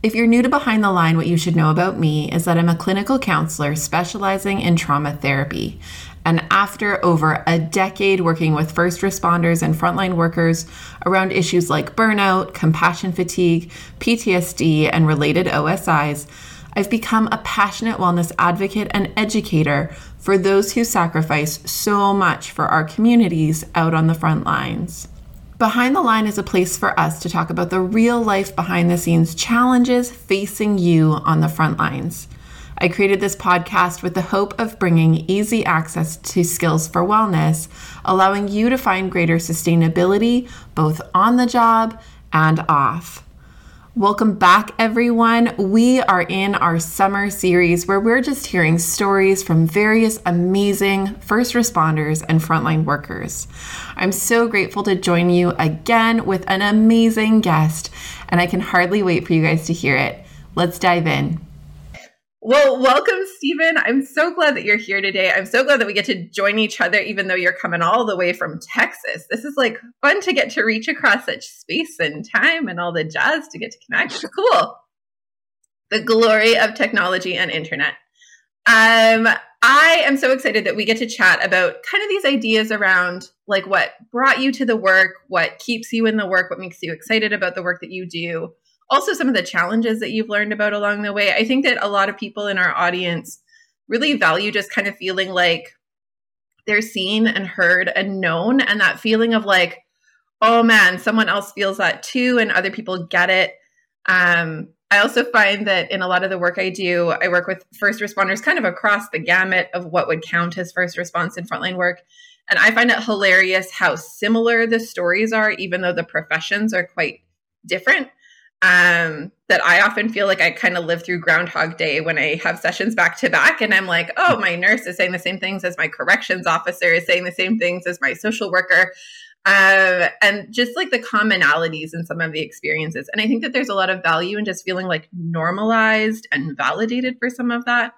If you're new to Behind the Line, what you should know about me is that I'm a clinical counselor specializing in trauma therapy. And after over a decade working with first responders and frontline workers around issues like burnout, compassion fatigue, PTSD, and related OSIs, I've become a passionate wellness advocate and educator for those who sacrifice so much for our communities out on the front lines. Behind the Line is a place for us to talk about the real life behind the scenes challenges facing you on the front lines. I created this podcast with the hope of bringing easy access to skills for wellness, allowing you to find greater sustainability both on the job and off. Welcome back, everyone. We are in our summer series where we're just hearing stories from various amazing first responders and frontline workers. I'm so grateful to join you again with an amazing guest, and I can hardly wait for you guys to hear it. Let's dive in. Well, welcome, Stephen. I'm so glad that you're here today. I'm so glad that we get to join each other, even though you're coming all the way from Texas. This is like fun to get to reach across such space and time and all the jazz to get to connect. Cool. The glory of technology and internet. Um, I am so excited that we get to chat about kind of these ideas around like what brought you to the work, what keeps you in the work, what makes you excited about the work that you do also some of the challenges that you've learned about along the way. I think that a lot of people in our audience really value just kind of feeling like they're seen and heard and known and that feeling of like oh man someone else feels that too and other people get it. Um, i also find that in a lot of the work i do i work with first responders kind of across the gamut of what would count as first response and frontline work. And i find it hilarious how similar the stories are even though the professions are quite different um, that I often feel like I kind of live through Groundhog Day when I have sessions back to back, and I'm like, oh, my nurse is saying the same things as my corrections officer is saying the same things as my social worker. Uh, and just like the commonalities in some of the experiences. And I think that there's a lot of value in just feeling like normalized and validated for some of that.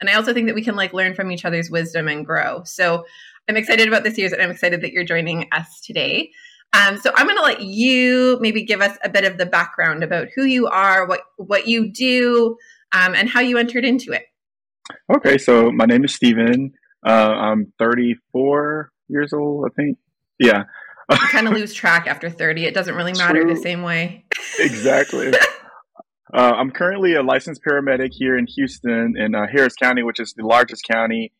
And I also think that we can like learn from each other's wisdom and grow. So I'm excited about this year's and I'm excited that you're joining us today. Um, so I'm going to let you maybe give us a bit of the background about who you are, what what you do, um, and how you entered into it. Okay, so my name is Stephen. Uh, I'm 34 years old, I think. Yeah. you kind of lose track after 30. It doesn't really matter True. the same way. exactly. Uh, I'm currently a licensed paramedic here in Houston in uh, Harris County, which is the largest county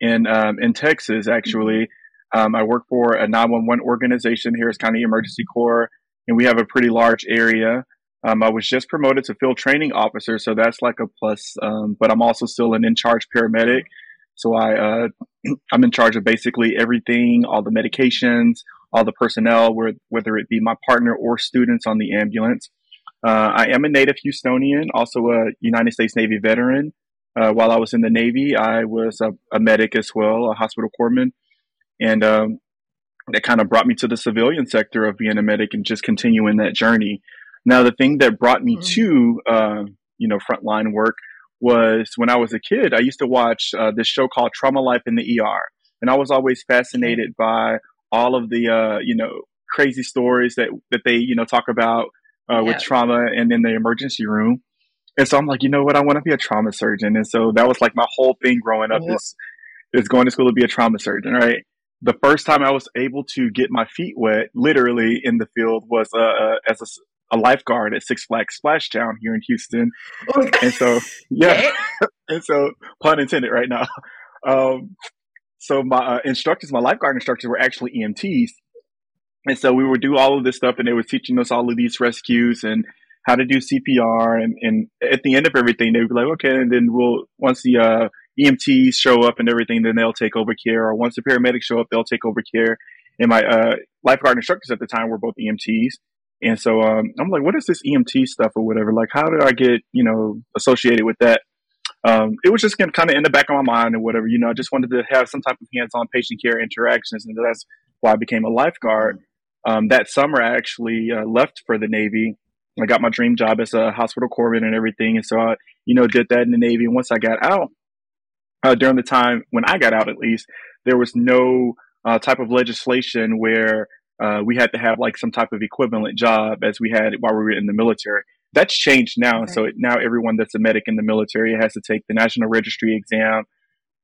in um, in Texas, actually. Um, I work for a 911 organization, Harris County Emergency Corps, and we have a pretty large area. Um, I was just promoted to field training officer, so that's like a plus. Um, but I'm also still an in charge paramedic, so I uh, I'm in charge of basically everything, all the medications, all the personnel, whether it be my partner or students on the ambulance. Uh, I am a native Houstonian, also a United States Navy veteran. Uh, while I was in the Navy, I was a, a medic as well, a hospital corpsman and um, that kind of brought me to the civilian sector of being a medic and just continuing that journey. Now, the thing that brought me mm-hmm. to uh, you know frontline work was when I was a kid. I used to watch uh, this show called Trauma Life in the ER, and I was always fascinated by all of the uh, you know crazy stories that that they you know talk about uh, yeah. with trauma and in the emergency room. And so I'm like, you know what? I want to be a trauma surgeon. And so that was like my whole thing growing up is is going to school to be a trauma surgeon, right? The first time I was able to get my feet wet, literally in the field, was uh, uh as a, a, lifeguard at Six Flags SplashTown here in Houston. Oh, and so, yeah, and so pun intended, right now. Um, so my uh, instructors, my lifeguard instructors, were actually EMTs, and so we would do all of this stuff, and they were teaching us all of these rescues and how to do CPR, and, and at the end of everything, they would be like, okay, and then we'll once the uh, EMTs show up and everything, then they'll take over care. Or once the paramedics show up, they'll take over care. And my uh, lifeguard instructors at the time were both EMTs. And so um, I'm like, what is this EMT stuff or whatever? Like, how did I get, you know, associated with that? um, it was just kind of in the back of my mind or whatever. You know, I just wanted to have some type of hands-on patient care interactions, and that's why I became a lifeguard. Um, that summer, I actually uh, left for the Navy. I got my dream job as a hospital corpsman and everything, and so I, you know, did that in the Navy. And once I got out, uh, during the time when I got out, at least, there was no uh, type of legislation where uh, we had to have like some type of equivalent job as we had while we were in the military. That's changed now. So now everyone that's a medic in the military has to take the national registry exam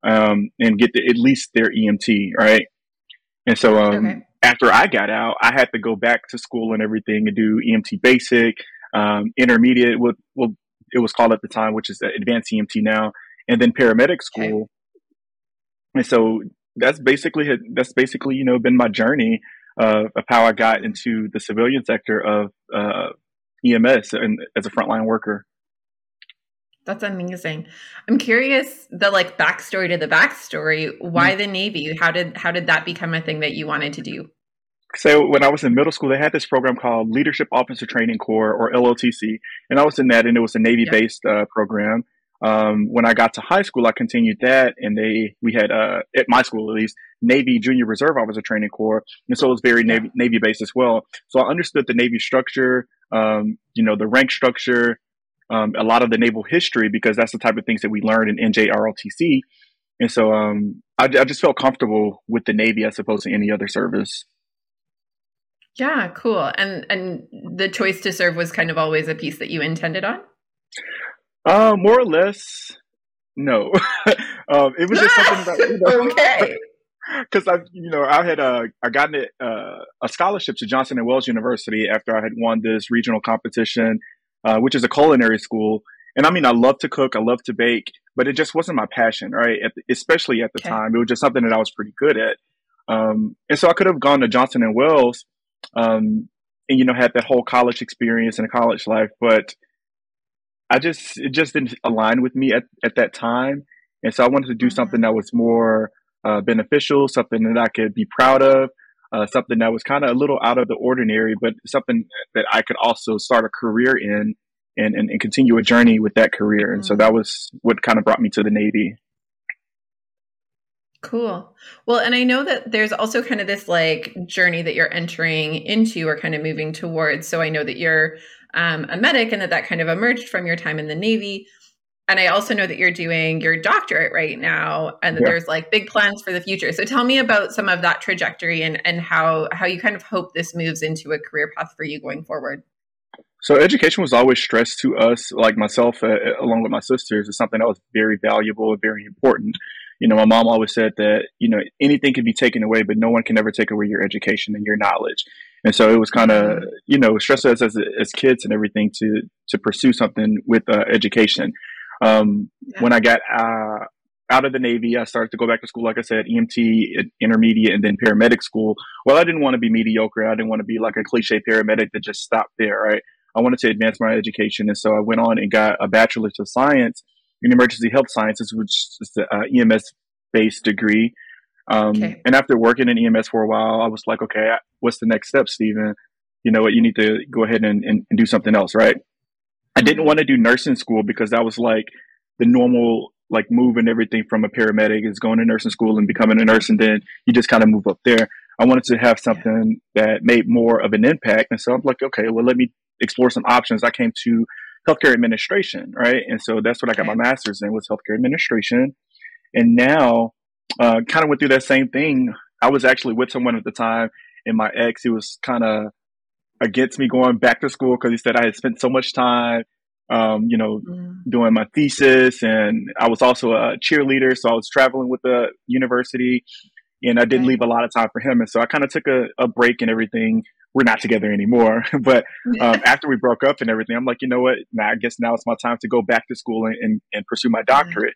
um, and get the, at least their EMT, right? And so um, okay. after I got out, I had to go back to school and everything and do EMT basic, um, intermediate, what, what it was called at the time, which is advanced EMT now, and then paramedic school. Okay. And so that's basically that's basically you know been my journey uh, of how I got into the civilian sector of uh, EMS and as a frontline worker. That's amazing. I'm curious the like backstory to the backstory. Why mm-hmm. the Navy? How did how did that become a thing that you wanted to do? So when I was in middle school, they had this program called Leadership Officer Training Corps or LOTC, and I was in that, and it was a Navy based yeah. uh, program. Um, when I got to high school, I continued that, and they we had uh, at my school at least Navy Junior Reserve Officer Training Corps, and so it was very Navy Navy based as well. So I understood the Navy structure, um, you know, the rank structure, um, a lot of the naval history because that's the type of things that we learned in NJROTC, and so um, I, I just felt comfortable with the Navy as opposed to any other service. Yeah, cool. And and the choice to serve was kind of always a piece that you intended on. Uh, more or less, no. um, it was just something that you know, okay. Because I, you know, I had uh, I gotten a, uh, a scholarship to Johnson and Wales University after I had won this regional competition, uh, which is a culinary school. And I mean, I love to cook, I love to bake, but it just wasn't my passion, right? At the, especially at the okay. time, it was just something that I was pretty good at. Um, and so I could have gone to Johnson and Wales, um, and you know, had that whole college experience and a college life, but I just it just didn't align with me at, at that time, and so I wanted to do mm-hmm. something that was more uh, beneficial, something that I could be proud of, uh, something that was kind of a little out of the ordinary, but something that I could also start a career in and, and, and continue a journey with that career. And mm-hmm. so that was what kind of brought me to the Navy. Cool. Well, and I know that there's also kind of this like journey that you're entering into or kind of moving towards. So I know that you're um, a medic and that that kind of emerged from your time in the Navy. And I also know that you're doing your doctorate right now and that yeah. there's like big plans for the future. So tell me about some of that trajectory and, and how, how you kind of hope this moves into a career path for you going forward. So education was always stressed to us, like myself, uh, along with my sisters, is something that was very valuable and very important. You know, my mom always said that, you know, anything can be taken away, but no one can ever take away your education and your knowledge. And so it was kind of, you know, stress us as, as kids and everything to, to pursue something with uh, education. Um, yeah. When I got uh, out of the Navy, I started to go back to school, like I said, EMT, intermediate, and then paramedic school. Well, I didn't want to be mediocre. I didn't want to be like a cliche paramedic that just stopped there, right? I wanted to advance my education. And so I went on and got a bachelor's of science in emergency health sciences, which is the uh, EMS based degree. Um, okay. And after working in EMS for a while, I was like, okay, what's the next step, Stephen? You know what? You need to go ahead and, and, and do something else, right? I didn't mm-hmm. want to do nursing school because that was like the normal like move and everything from a paramedic is going to nursing school and becoming a nurse and then you just kind of move up there. I wanted to have something that made more of an impact. And so I'm like, okay, well, let me explore some options. I came to healthcare administration, right? And so that's what I got my master's in was healthcare administration. And now, uh, kind of went through that same thing. I was actually with someone at the time, and my ex, he was kind of against me going back to school because he said I had spent so much time, um, you know, mm. doing my thesis, and I was also a cheerleader, so I was traveling with the university, and I didn't leave a lot of time for him, and so I kind of took a, a break and everything we're not together anymore. but um, after we broke up and everything, I'm like, you know what? Now I guess now it's my time to go back to school and, and, and pursue my doctorate.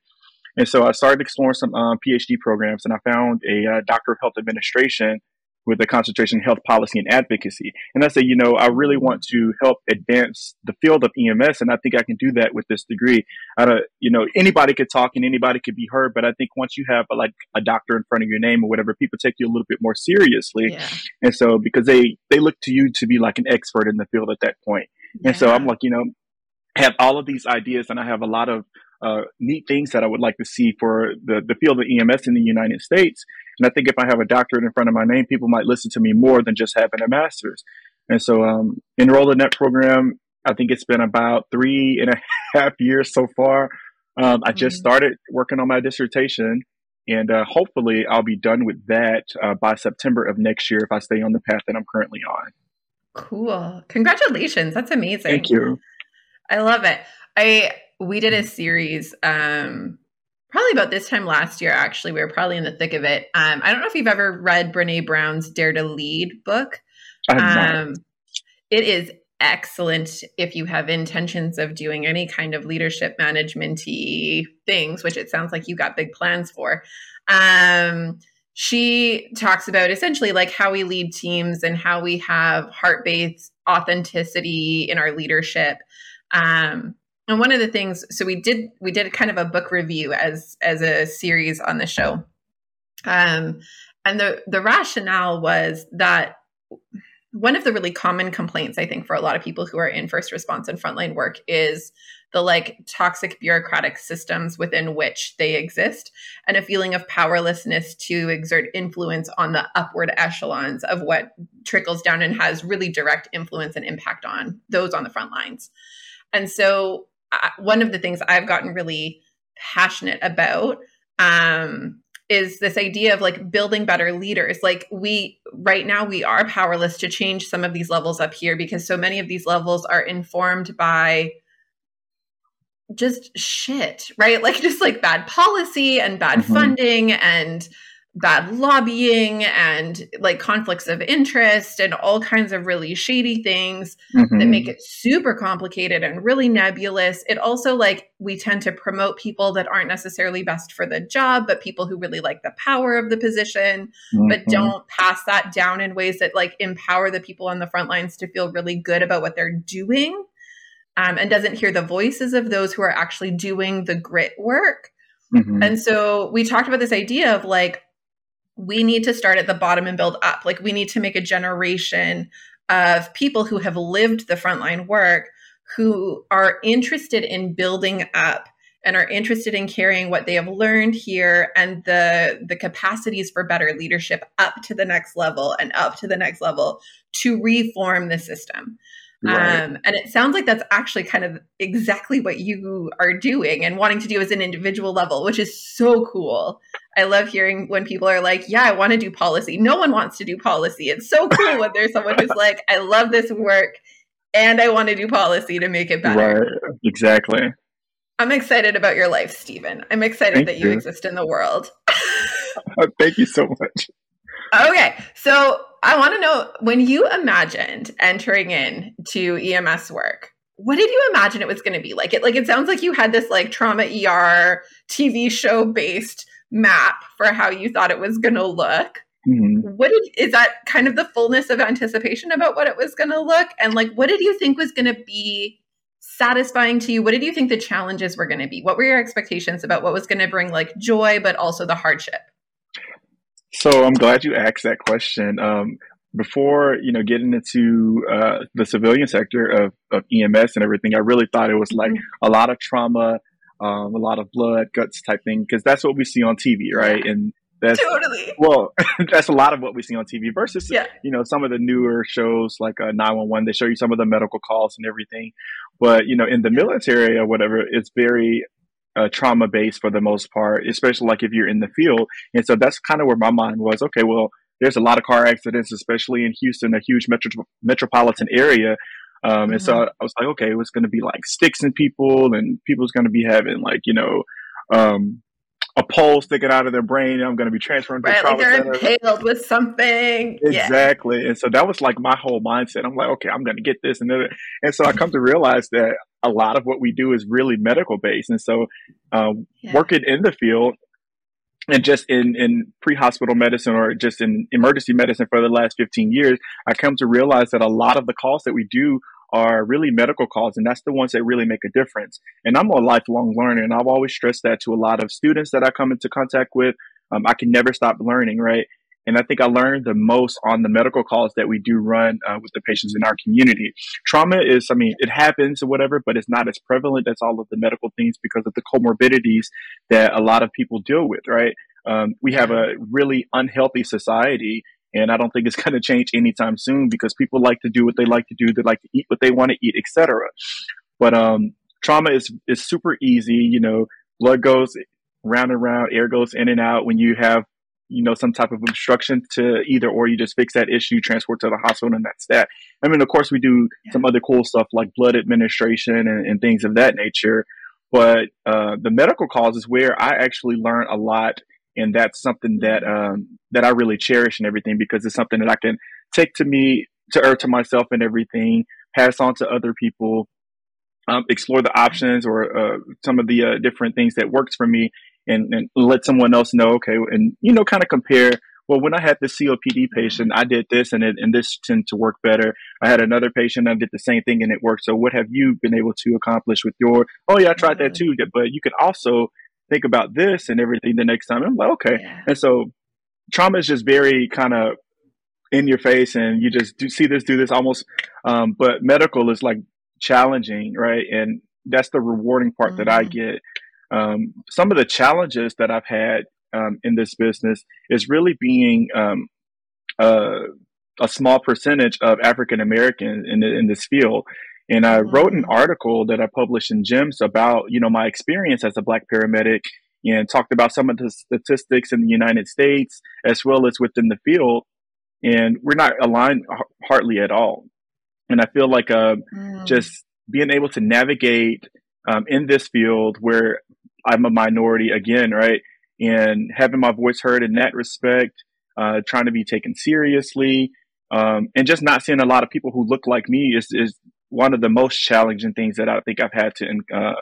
And so I started exploring some um, PhD programs, and I found a uh, Doctor of Health Administration with a concentration in health policy and advocacy. And I said, you know, I really want to help advance the field of EMS, and I think I can do that with this degree. I don't, you know, anybody could talk and anybody could be heard, but I think once you have a, like a doctor in front of your name or whatever, people take you a little bit more seriously. Yeah. And so because they they look to you to be like an expert in the field at that point. Yeah. And so I'm like, you know, have all of these ideas, and I have a lot of uh, neat things that I would like to see for the, the field of EMS in the United States. And I think if I have a doctorate in front of my name, people might listen to me more than just having a master's. And so, um, enrolled in that program. I think it's been about three and a half years so far. Um, I just mm-hmm. started working on my dissertation, and uh, hopefully, I'll be done with that uh, by September of next year if I stay on the path that I'm currently on. Cool! Congratulations! That's amazing. Thank you. I love it. I we did a series um, probably about this time last year. Actually, we were probably in the thick of it. Um, I don't know if you've ever read Brene Brown's Dare to Lead book. Um, it is excellent if you have intentions of doing any kind of leadership management things, which it sounds like you got big plans for. Um, she talks about essentially like how we lead teams and how we have heart based authenticity in our leadership. Um, and one of the things, so we did we did kind of a book review as as a series on the show, um, and the the rationale was that one of the really common complaints I think for a lot of people who are in first response and frontline work is the like toxic bureaucratic systems within which they exist and a feeling of powerlessness to exert influence on the upward echelons of what trickles down and has really direct influence and impact on those on the front lines. And so uh, one of the things I've gotten really passionate about um, is this idea of like building better leaders. Like we right now we are powerless to change some of these levels up here because so many of these levels are informed by just shit, right? Like just like bad policy and bad mm-hmm. funding and bad lobbying and like conflicts of interest and all kinds of really shady things mm-hmm. that make it super complicated and really nebulous. It also like we tend to promote people that aren't necessarily best for the job, but people who really like the power of the position, mm-hmm. but don't pass that down in ways that like empower the people on the front lines to feel really good about what they're doing. Um, and doesn't hear the voices of those who are actually doing the grit work. Mm-hmm. And so we talked about this idea of like, we need to start at the bottom and build up. Like we need to make a generation of people who have lived the frontline work who are interested in building up and are interested in carrying what they have learned here and the the capacities for better leadership up to the next level and up to the next level to reform the system Right. Um, and it sounds like that's actually kind of exactly what you are doing and wanting to do as an individual level, which is so cool. I love hearing when people are like, Yeah, I want to do policy. No one wants to do policy. It's so cool when there's someone who's like, I love this work and I want to do policy to make it better. Right. Exactly. I'm excited about your life, Stephen. I'm excited Thank that you. you exist in the world. Thank you so much. Okay. So I want to know when you imagined entering in to EMS work, what did you imagine it was going to be like? It like it sounds like you had this like trauma ER TV show based map for how you thought it was going to look. Mm-hmm. What did, is that kind of the fullness of anticipation about what it was going to look? And like, what did you think was going to be satisfying to you? What did you think the challenges were going to be? What were your expectations about what was going to bring like joy, but also the hardship? So I'm glad you asked that question. Um, before you know getting into uh, the civilian sector of, of EMS and everything, I really thought it was like mm-hmm. a lot of trauma, um, a lot of blood, guts type thing, because that's what we see on TV, right? And that's totally well, that's a lot of what we see on TV versus yeah. you know some of the newer shows like uh, 911. They show you some of the medical calls and everything, but you know in the military or whatever, it's very uh, trauma based for the most part, especially like if you're in the field. And so that's kind of where my mind was. Okay, well, there's a lot of car accidents, especially in Houston, a huge metro- metropolitan area. Um, mm-hmm. And so mm-hmm. I was like, okay, it was going to be like sticks and people, and people's going to be having like you know, um, a pole sticking out of their brain. and I'm going to be transferring right, to like they're center. impaled with something. Exactly. Yeah. And so that was like my whole mindset. I'm like, okay, I'm going to get this and then, and so I come to realize that a lot of what we do is really medical based. And so, um, yeah. working in the field and just in, in pre-hospital medicine or just in emergency medicine for the last 15 years, I come to realize that a lot of the calls that we do are really medical calls, and that's the ones that really make a difference. And I'm a lifelong learner, and I've always stressed that to a lot of students that I come into contact with. Um, I can never stop learning, right? And I think I learned the most on the medical calls that we do run uh, with the patients in our community. Trauma is, I mean, it happens or whatever, but it's not as prevalent as all of the medical things because of the comorbidities that a lot of people deal with, right? Um, we have a really unhealthy society and I don't think it's going to change anytime soon because people like to do what they like to do. They like to eat what they want to eat, etc. But um, trauma is is super easy. You know, blood goes round and round, air goes in and out when you have you know some type of obstruction to either or you just fix that issue transport to the hospital and that's that i mean of course we do yeah. some other cool stuff like blood administration and, and things of that nature but uh, the medical cause is where i actually learn a lot and that's something that um, that I really cherish and everything because it's something that I can take to me to or to myself and everything, pass on to other people, um, explore the options or uh, some of the uh, different things that works for me, and, and let someone else know. Okay, and you know, kind of compare. Well, when I had this COPD patient, I did this and it, and this tended to work better. I had another patient, I did the same thing and it worked. So what have you been able to accomplish with your, oh yeah, I tried that too. But you can also think about this and everything the next time. I'm like, okay. Yeah. And so trauma is just very kind of in your face and you just do see this, do this almost. Um, but medical is like challenging, right? And that's the rewarding part mm-hmm. that I mm-hmm. get. Um, some of the challenges that I've had um, in this business is really being um, uh, a small percentage of African Americans in, in this field. And I wrote an article that I published in JEMS about, you know, my experience as a black paramedic and talked about some of the statistics in the United States as well as within the field. And we're not aligned hardly at all. And I feel like uh, mm. just being able to navigate um, in this field where I'm a minority again, right? And having my voice heard in that respect, uh, trying to be taken seriously, um, and just not seeing a lot of people who look like me is, is one of the most challenging things that I think I've had to uh,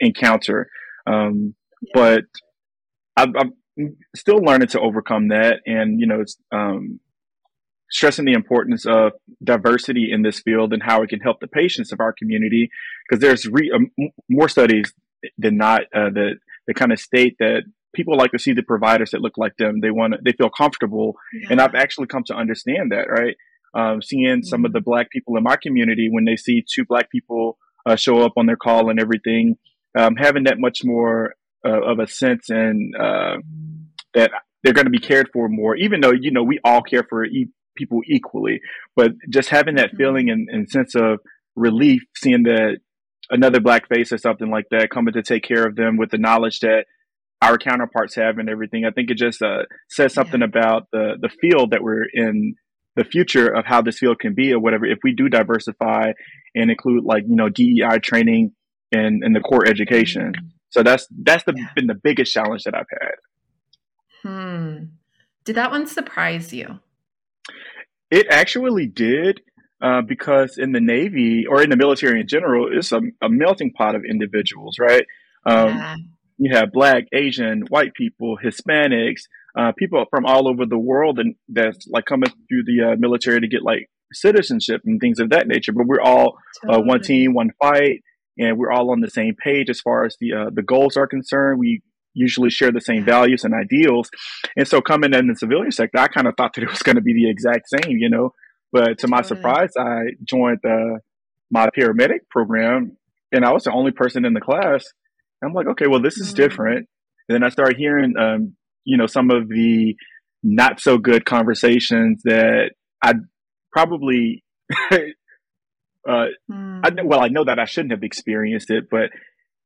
encounter. Um, yeah. But I'm, I'm, still learning to overcome that, and you know, um, stressing the importance of diversity in this field and how it can help the patients of our community. Because there's re- um, more studies than not uh, the that kind of state that people like to see the providers that look like them. They want to, they feel comfortable, yeah. and I've actually come to understand that. Right um, seeing some of the black people in my community when they see two black people uh, show up on their call and everything, um, having that much more uh, of a sense and uh, that they're going to be cared for more, even though you know we all care for e- people equally, but just having that mm-hmm. feeling and, and sense of relief, seeing that another black face or something like that coming to take care of them with the knowledge that our counterparts have and everything. I think it just uh, says something yeah. about the the field that we're in the future of how this field can be or whatever if we do diversify and include like you know DEI training and and the core education. So that's that's the, yeah. been the biggest challenge that I've had. Hmm. Did that one surprise you? It actually did. Uh, because in the Navy or in the military in general, it's a, a melting pot of individuals, right? Um, yeah. You have black, Asian, white people, Hispanics, uh, people from all over the world and that's like coming through the uh, military to get like citizenship and things of that nature. But we're all uh, one team, one fight, and we're all on the same page as far as the uh, the goals are concerned. We usually share the same values and ideals. And so coming in the civilian sector, I kind of thought that it was going to be the exact same, you know. But to my surprise, I joined the, my paramedic program, and I was the only person in the class. I'm like, okay, well, this is mm-hmm. different. And then I started hearing um, you know, some of the not so good conversations that I probably, uh, mm. I, hmm. well, I know that I shouldn't have experienced it, but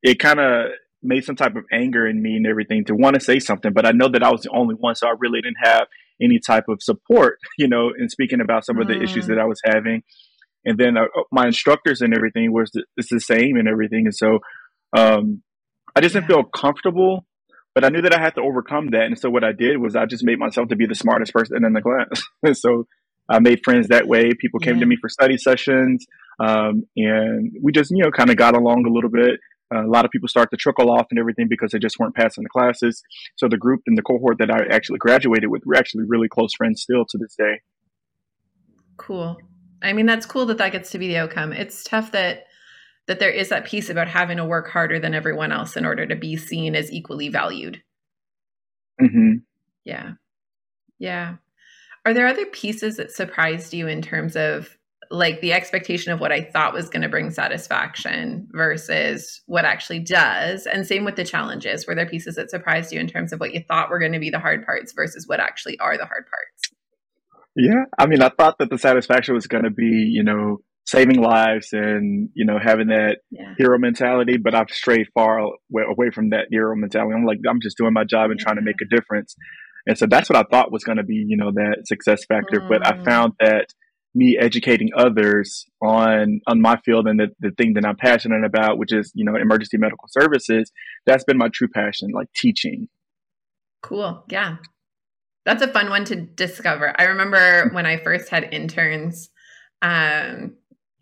it kind of made some type of anger in me and everything to want to say something. But I know that I was the only one, so I really didn't have any type of support, you know, in speaking about some of the issues hmm. that I was having. And then uh, my instructors and everything was the, it's the same and everything. And so um, I just didn't feel comfortable but I knew that I had to overcome that. And so what I did was I just made myself to be the smartest person in the class. and so I made friends that way. People came yeah. to me for study sessions. Um, and we just, you know, kind of got along a little bit. Uh, a lot of people start to trickle off and everything because they just weren't passing the classes. So the group and the cohort that I actually graduated with, we're actually really close friends still to this day. Cool. I mean, that's cool that that gets to be the outcome. It's tough that that there is that piece about having to work harder than everyone else in order to be seen as equally valued. Mm-hmm. Yeah. Yeah. Are there other pieces that surprised you in terms of like the expectation of what I thought was going to bring satisfaction versus what actually does? And same with the challenges. Were there pieces that surprised you in terms of what you thought were going to be the hard parts versus what actually are the hard parts? Yeah. I mean, I thought that the satisfaction was going to be, you know, saving lives and you know having that yeah. hero mentality but i've strayed far away from that hero mentality i'm like i'm just doing my job and yeah. trying to make a difference and so that's what i thought was going to be you know that success factor mm. but i mm. found that me educating others on on my field and the, the thing that i'm passionate about which is you know emergency medical services that's been my true passion like teaching cool yeah that's a fun one to discover i remember when i first had interns um,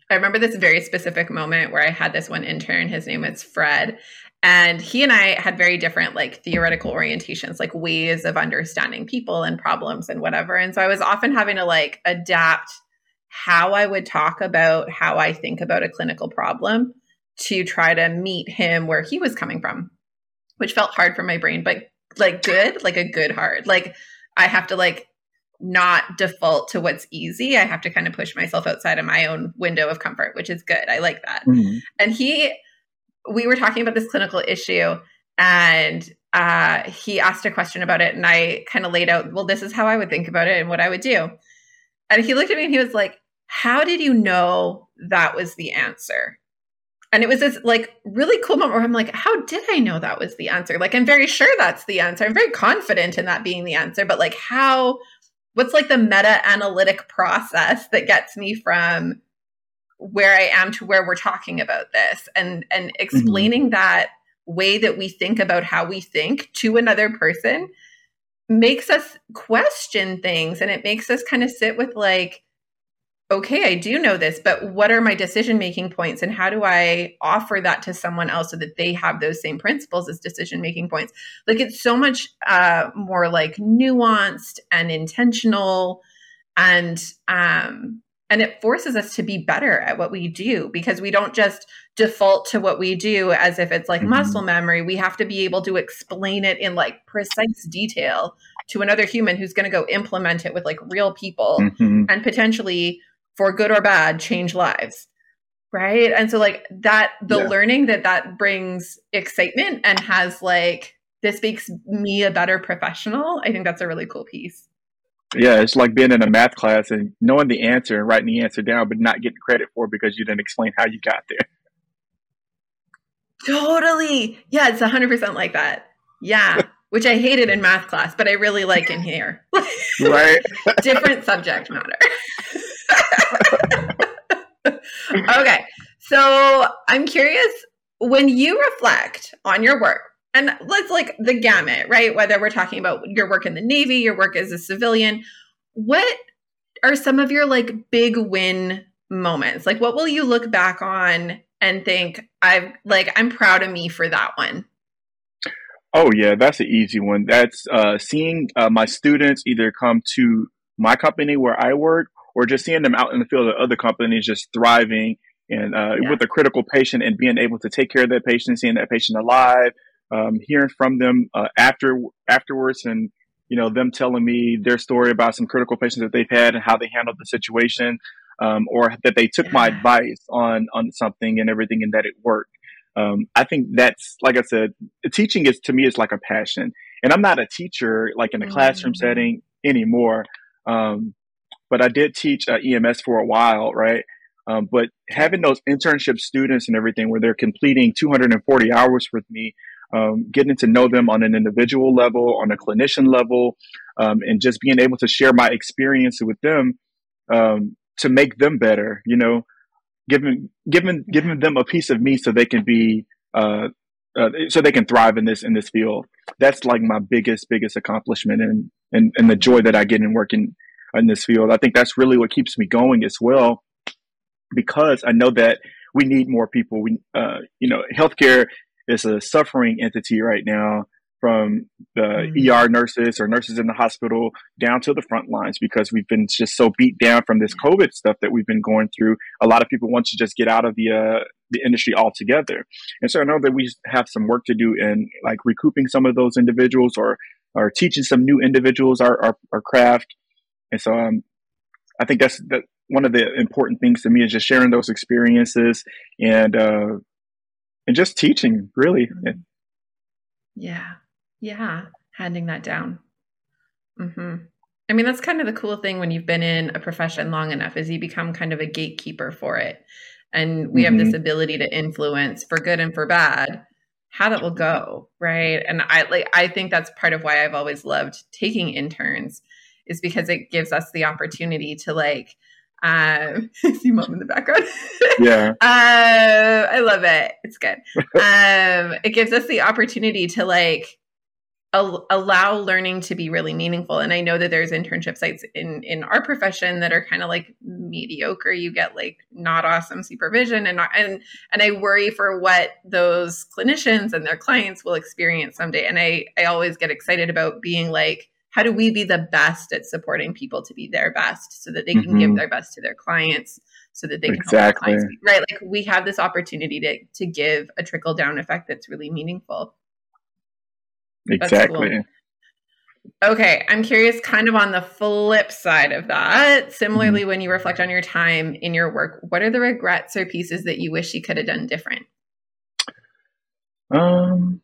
I remember this very specific moment where I had this one intern. His name was Fred. And he and I had very different, like, theoretical orientations, like ways of understanding people and problems and whatever. And so I was often having to, like, adapt how I would talk about how I think about a clinical problem to try to meet him where he was coming from, which felt hard for my brain, but like good, like a good hard. Like, I have to, like, not default to what's easy. I have to kind of push myself outside of my own window of comfort, which is good. I like that. Mm-hmm. And he, we were talking about this clinical issue, and uh, he asked a question about it, and I kind of laid out, well, this is how I would think about it and what I would do. And he looked at me and he was like, How did you know that was the answer? And it was this like really cool moment where I'm like, how did I know that was the answer? Like, I'm very sure that's the answer. I'm very confident in that being the answer, but like, how what's like the meta analytic process that gets me from where I am to where we're talking about this and and explaining mm-hmm. that way that we think about how we think to another person makes us question things and it makes us kind of sit with like okay, I do know this, but what are my decision making points and how do I offer that to someone else so that they have those same principles as decision making points? Like it's so much uh, more like nuanced and intentional and um and it forces us to be better at what we do because we don't just default to what we do as if it's like mm-hmm. muscle memory. We have to be able to explain it in like precise detail to another human who's going to go implement it with like real people mm-hmm. and potentially for good or bad change mm-hmm. lives right? And so like that the yeah. learning that that brings excitement and has like this makes me a better professional i think that's a really cool piece. Yeah it's like being in a math class and knowing the answer and writing the answer down but not getting credit for it because you didn't explain how you got there. Totally. Yeah it's 100% like that. Yeah which i hated in math class but i really like in here right different subject matter okay. So I'm curious when you reflect on your work, and let's like the gamut, right? Whether we're talking about your work in the Navy, your work as a civilian, what are some of your like big win moments? Like, what will you look back on and think, I've like, I'm proud of me for that one? Oh, yeah, that's an easy one. That's uh, seeing uh, my students either come to my company where I work or just seeing them out in the field at other companies just thriving and uh, yeah. with a critical patient and being able to take care of that patient, seeing that patient alive, um, hearing from them uh, after afterwards, and you know them telling me their story about some critical patients that they've had and how they handled the situation, um, or that they took yeah. my advice on on something and everything and that it worked. Um, I think that's like I said, teaching is to me is like a passion, and I'm not a teacher like in a mm-hmm. classroom setting anymore. Um, but I did teach uh, EMS for a while, right? Um, but having those internship students and everything where they're completing 240 hours with me, um, getting to know them on an individual level, on a clinician level, um, and just being able to share my experience with them um, to make them better, you know, giving giving giving them a piece of me so they can be uh, uh, so they can thrive in this in this field. That's like my biggest biggest accomplishment and and, and the joy that I get in working in this field. I think that's really what keeps me going as well, because I know that we need more people. We, uh, you know, healthcare is a suffering entity right now from the mm-hmm. ER nurses or nurses in the hospital down to the front lines because we've been just so beat down from this COVID stuff that we've been going through. A lot of people want to just get out of the uh, the industry altogether, and so I know that we have some work to do in like recouping some of those individuals or or teaching some new individuals our, our, our craft. And so um, I think that's that one of the important things to me is just sharing those experiences and uh, and just teaching really. Mm-hmm. Yeah, yeah, handing that down. Mm-hmm. I mean, that's kind of the cool thing when you've been in a profession long enough is you become kind of a gatekeeper for it. And we mm-hmm. have this mm-hmm. ability to influence for good and for bad how that will go, right? And I like I think that's part of why I've always loved taking interns is because it gives us the opportunity to like um see mom in the background. Yeah. uh, I love it. It's good. um it gives us the opportunity to like al- allow learning to be really meaningful. And I know that there's internship sites in in our profession that are kind of like mediocre. You get like not awesome supervision, and and and I worry for what those clinicians and their clients will experience someday. And I I always get excited about being like how do we be the best at supporting people to be their best so that they can mm-hmm. give their best to their clients so that they can exactly. help their clients be, right like we have this opportunity to to give a trickle down effect that's really meaningful Exactly. Cool. Okay, I'm curious kind of on the flip side of that. Similarly, mm-hmm. when you reflect on your time in your work, what are the regrets or pieces that you wish you could have done different? Um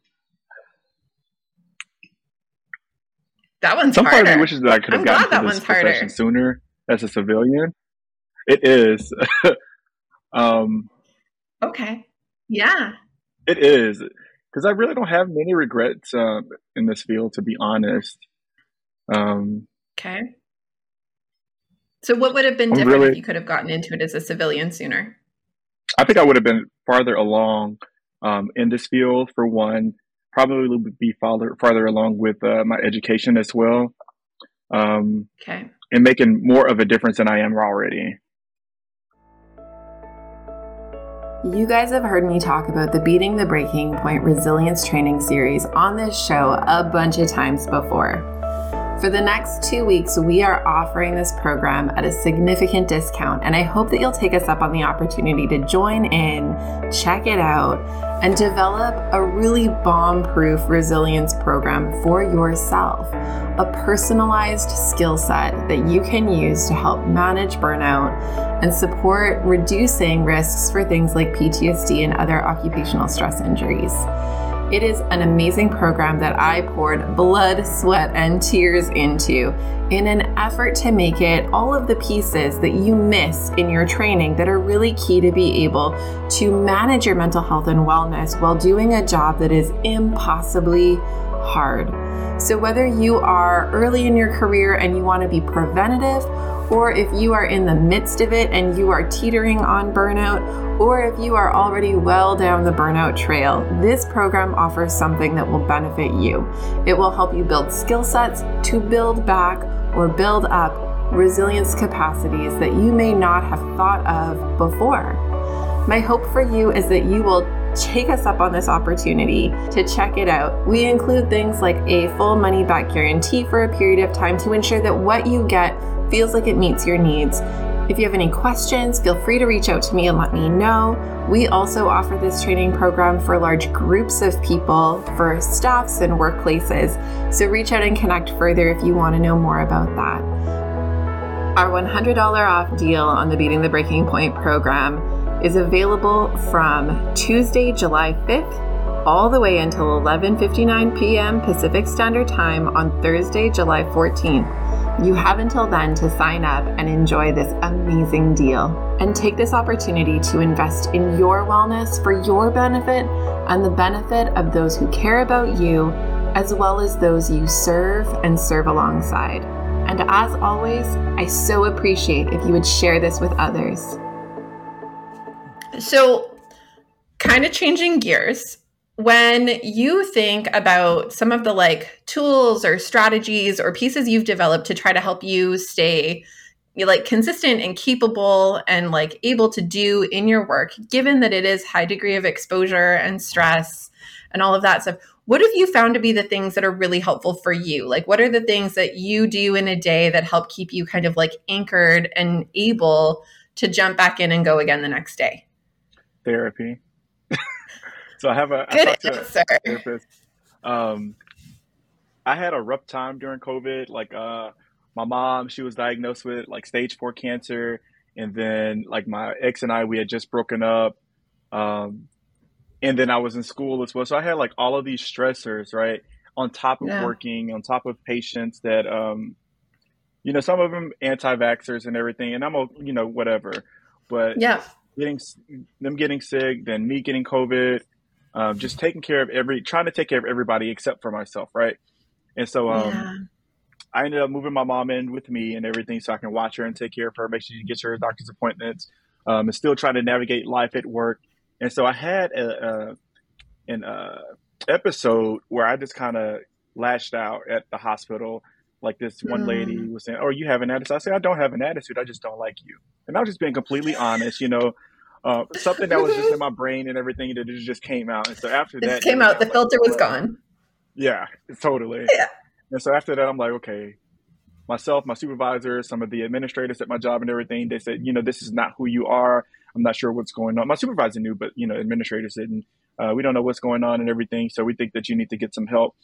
That one's Some harder. part of me wishes that I could have I'm gotten to this profession harder. sooner as a civilian. It is. um Okay. Yeah. It is because I really don't have many regrets uh, in this field, to be honest. Um, okay. So, what would have been different really, if you could have gotten into it as a civilian sooner? I think I would have been farther along um, in this field, for one. Probably would be farther farther along with uh, my education as well. Um, okay. And making more of a difference than I am already. You guys have heard me talk about the Beating the Breaking Point Resilience Training Series on this show a bunch of times before. For the next two weeks, we are offering this program at a significant discount, and I hope that you'll take us up on the opportunity to join in, check it out, and develop a really bomb proof resilience program for yourself. A personalized skill set that you can use to help manage burnout and support reducing risks for things like PTSD and other occupational stress injuries. It is an amazing program that I poured blood, sweat, and tears into in an effort to make it all of the pieces that you miss in your training that are really key to be able to manage your mental health and wellness while doing a job that is impossibly hard. So, whether you are early in your career and you want to be preventative, or if you are in the midst of it and you are teetering on burnout, or if you are already well down the burnout trail, this program offers something that will benefit you. It will help you build skill sets to build back or build up resilience capacities that you may not have thought of before. My hope for you is that you will take us up on this opportunity to check it out. We include things like a full money back guarantee for a period of time to ensure that what you get feels like it meets your needs. If you have any questions, feel free to reach out to me and let me know. We also offer this training program for large groups of people, for staffs and workplaces. So reach out and connect further if you want to know more about that. Our $100 off deal on the Beating the Breaking Point program is available from Tuesday, July 5th all the way until 11:59 p.m. Pacific Standard Time on Thursday, July 14th. You have until then to sign up and enjoy this amazing deal and take this opportunity to invest in your wellness for your benefit and the benefit of those who care about you as well as those you serve and serve alongside. And as always, I so appreciate if you would share this with others. So, kind of changing gears, when you think about some of the like tools or strategies or pieces you've developed to try to help you stay like consistent and capable and like able to do in your work given that it is high degree of exposure and stress and all of that stuff what have you found to be the things that are really helpful for you? Like what are the things that you do in a day that help keep you kind of like anchored and able to jump back in and go again the next day therapy. so I have a, I answer. therapist. Um, I had a rough time during COVID. Like, uh, my mom, she was diagnosed with like stage four cancer, and then like my ex and I, we had just broken up, um, and then I was in school as well. So I had like all of these stressors, right, on top of Yeah. working, on top of patients that, um, you know, some of them anti-vaxxers and everything, and I'm, a, you know, whatever, but Yeah. Getting them getting sick, then me getting COVID, um, just taking care of every, trying to take care of everybody except for myself, right? And so, um, Yeah. I ended up moving my mom in with me and everything so I can watch her and take care of her, make sure she gets her doctor's appointments, um, and still trying to navigate life at work. And so I had a, a an uh, episode where I just kind of lashed out at the hospital. Like this one lady Mm. was saying, "Oh, you have an attitude." I said, "I don't have an attitude. I just don't like you." And I was just being completely honest, you know, uh, something that was just in my brain and everything that it just came out. And so after This that, came out. The like, filter was gone. Yeah, totally. Yeah. And so after that, I'm like, okay, myself, my supervisor, some of the administrators at my job and everything, they said, you know, this is not who you are. I'm not sure what's going on. My supervisor knew, but, you know, administrators didn't. Uh, we don't know what's going on and everything. So we think that you need to get some help.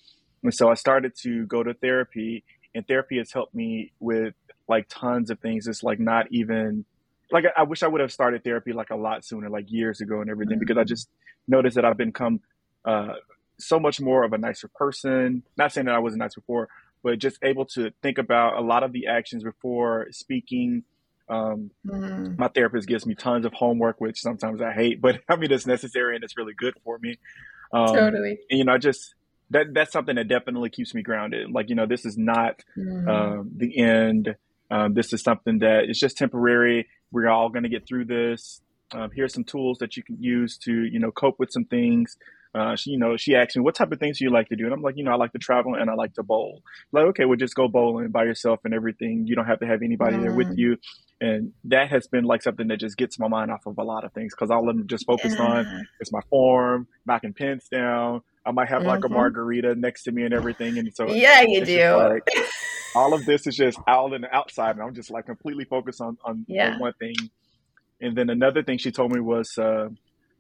And so I started to go to therapy, and therapy has helped me with like tons of things. It's like not even like I, I wish I would have started therapy like a lot sooner, like years ago and everything, because I just noticed that I've become uh, so much more of a nicer person. Not saying that I wasn't nice before, but just able to think about a lot of the actions before speaking. Um, Mm. my therapist gives me tons of homework, which sometimes I hate, but I mean it's necessary and it's really good for me. Um, Totally. and you know, I just that that's something that definitely keeps me grounded. Like you know, this is not Mm. um, the end. Um, this is something that is just temporary. We're all going to get through this. Um, here's some tools that you can use to, you know, cope with some things. Uh, she, you know, she asked me, what type of things do you like to do? And I'm like, you know, I like to travel and I like to bowl. Like, okay, well, just go bowling by yourself and everything. You don't have to have anybody there with Mm. you. And that has been like something that just gets my mind off of a lot of things because all I'm just focused on is my form, knocking pins down. I might have like a Mhm. margarita next to me and everything. And so Yeah, you do. like all of this is just out and outside, and I'm just like completely focused on on, Yeah. on one thing. And then another thing she told me was uh,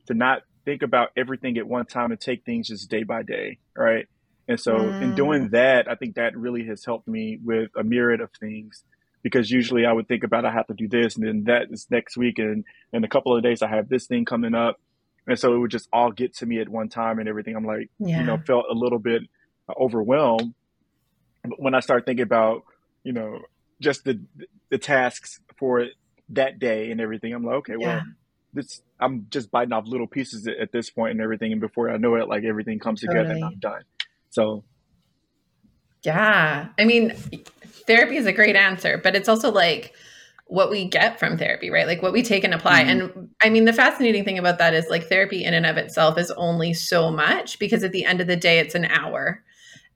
to not think about everything at one time and take things just day by day, right? And so in Mm. doing that, I think that really has helped me with a myriad of things. Because usually I would think about I have to do this, and then that is next week, and in a couple of days I have this thing coming up, and so it would just all get to me at one time and everything. I'm like, you know, felt a little bit overwhelmed but when I start thinking about, you know, just the the tasks for that day and everything, I'm like, okay, well, Yeah. this I'm just biting off little pieces at, at this point and everything, and before I know it, like everything comes together and I'm done. So Yeah. I mean, therapy is a great answer, but it's also like what we get from therapy, right? Like what we take and apply. Mhm. And I mean, the fascinating thing about that is like therapy in and of itself is only so much because at the end of the day, it's an hour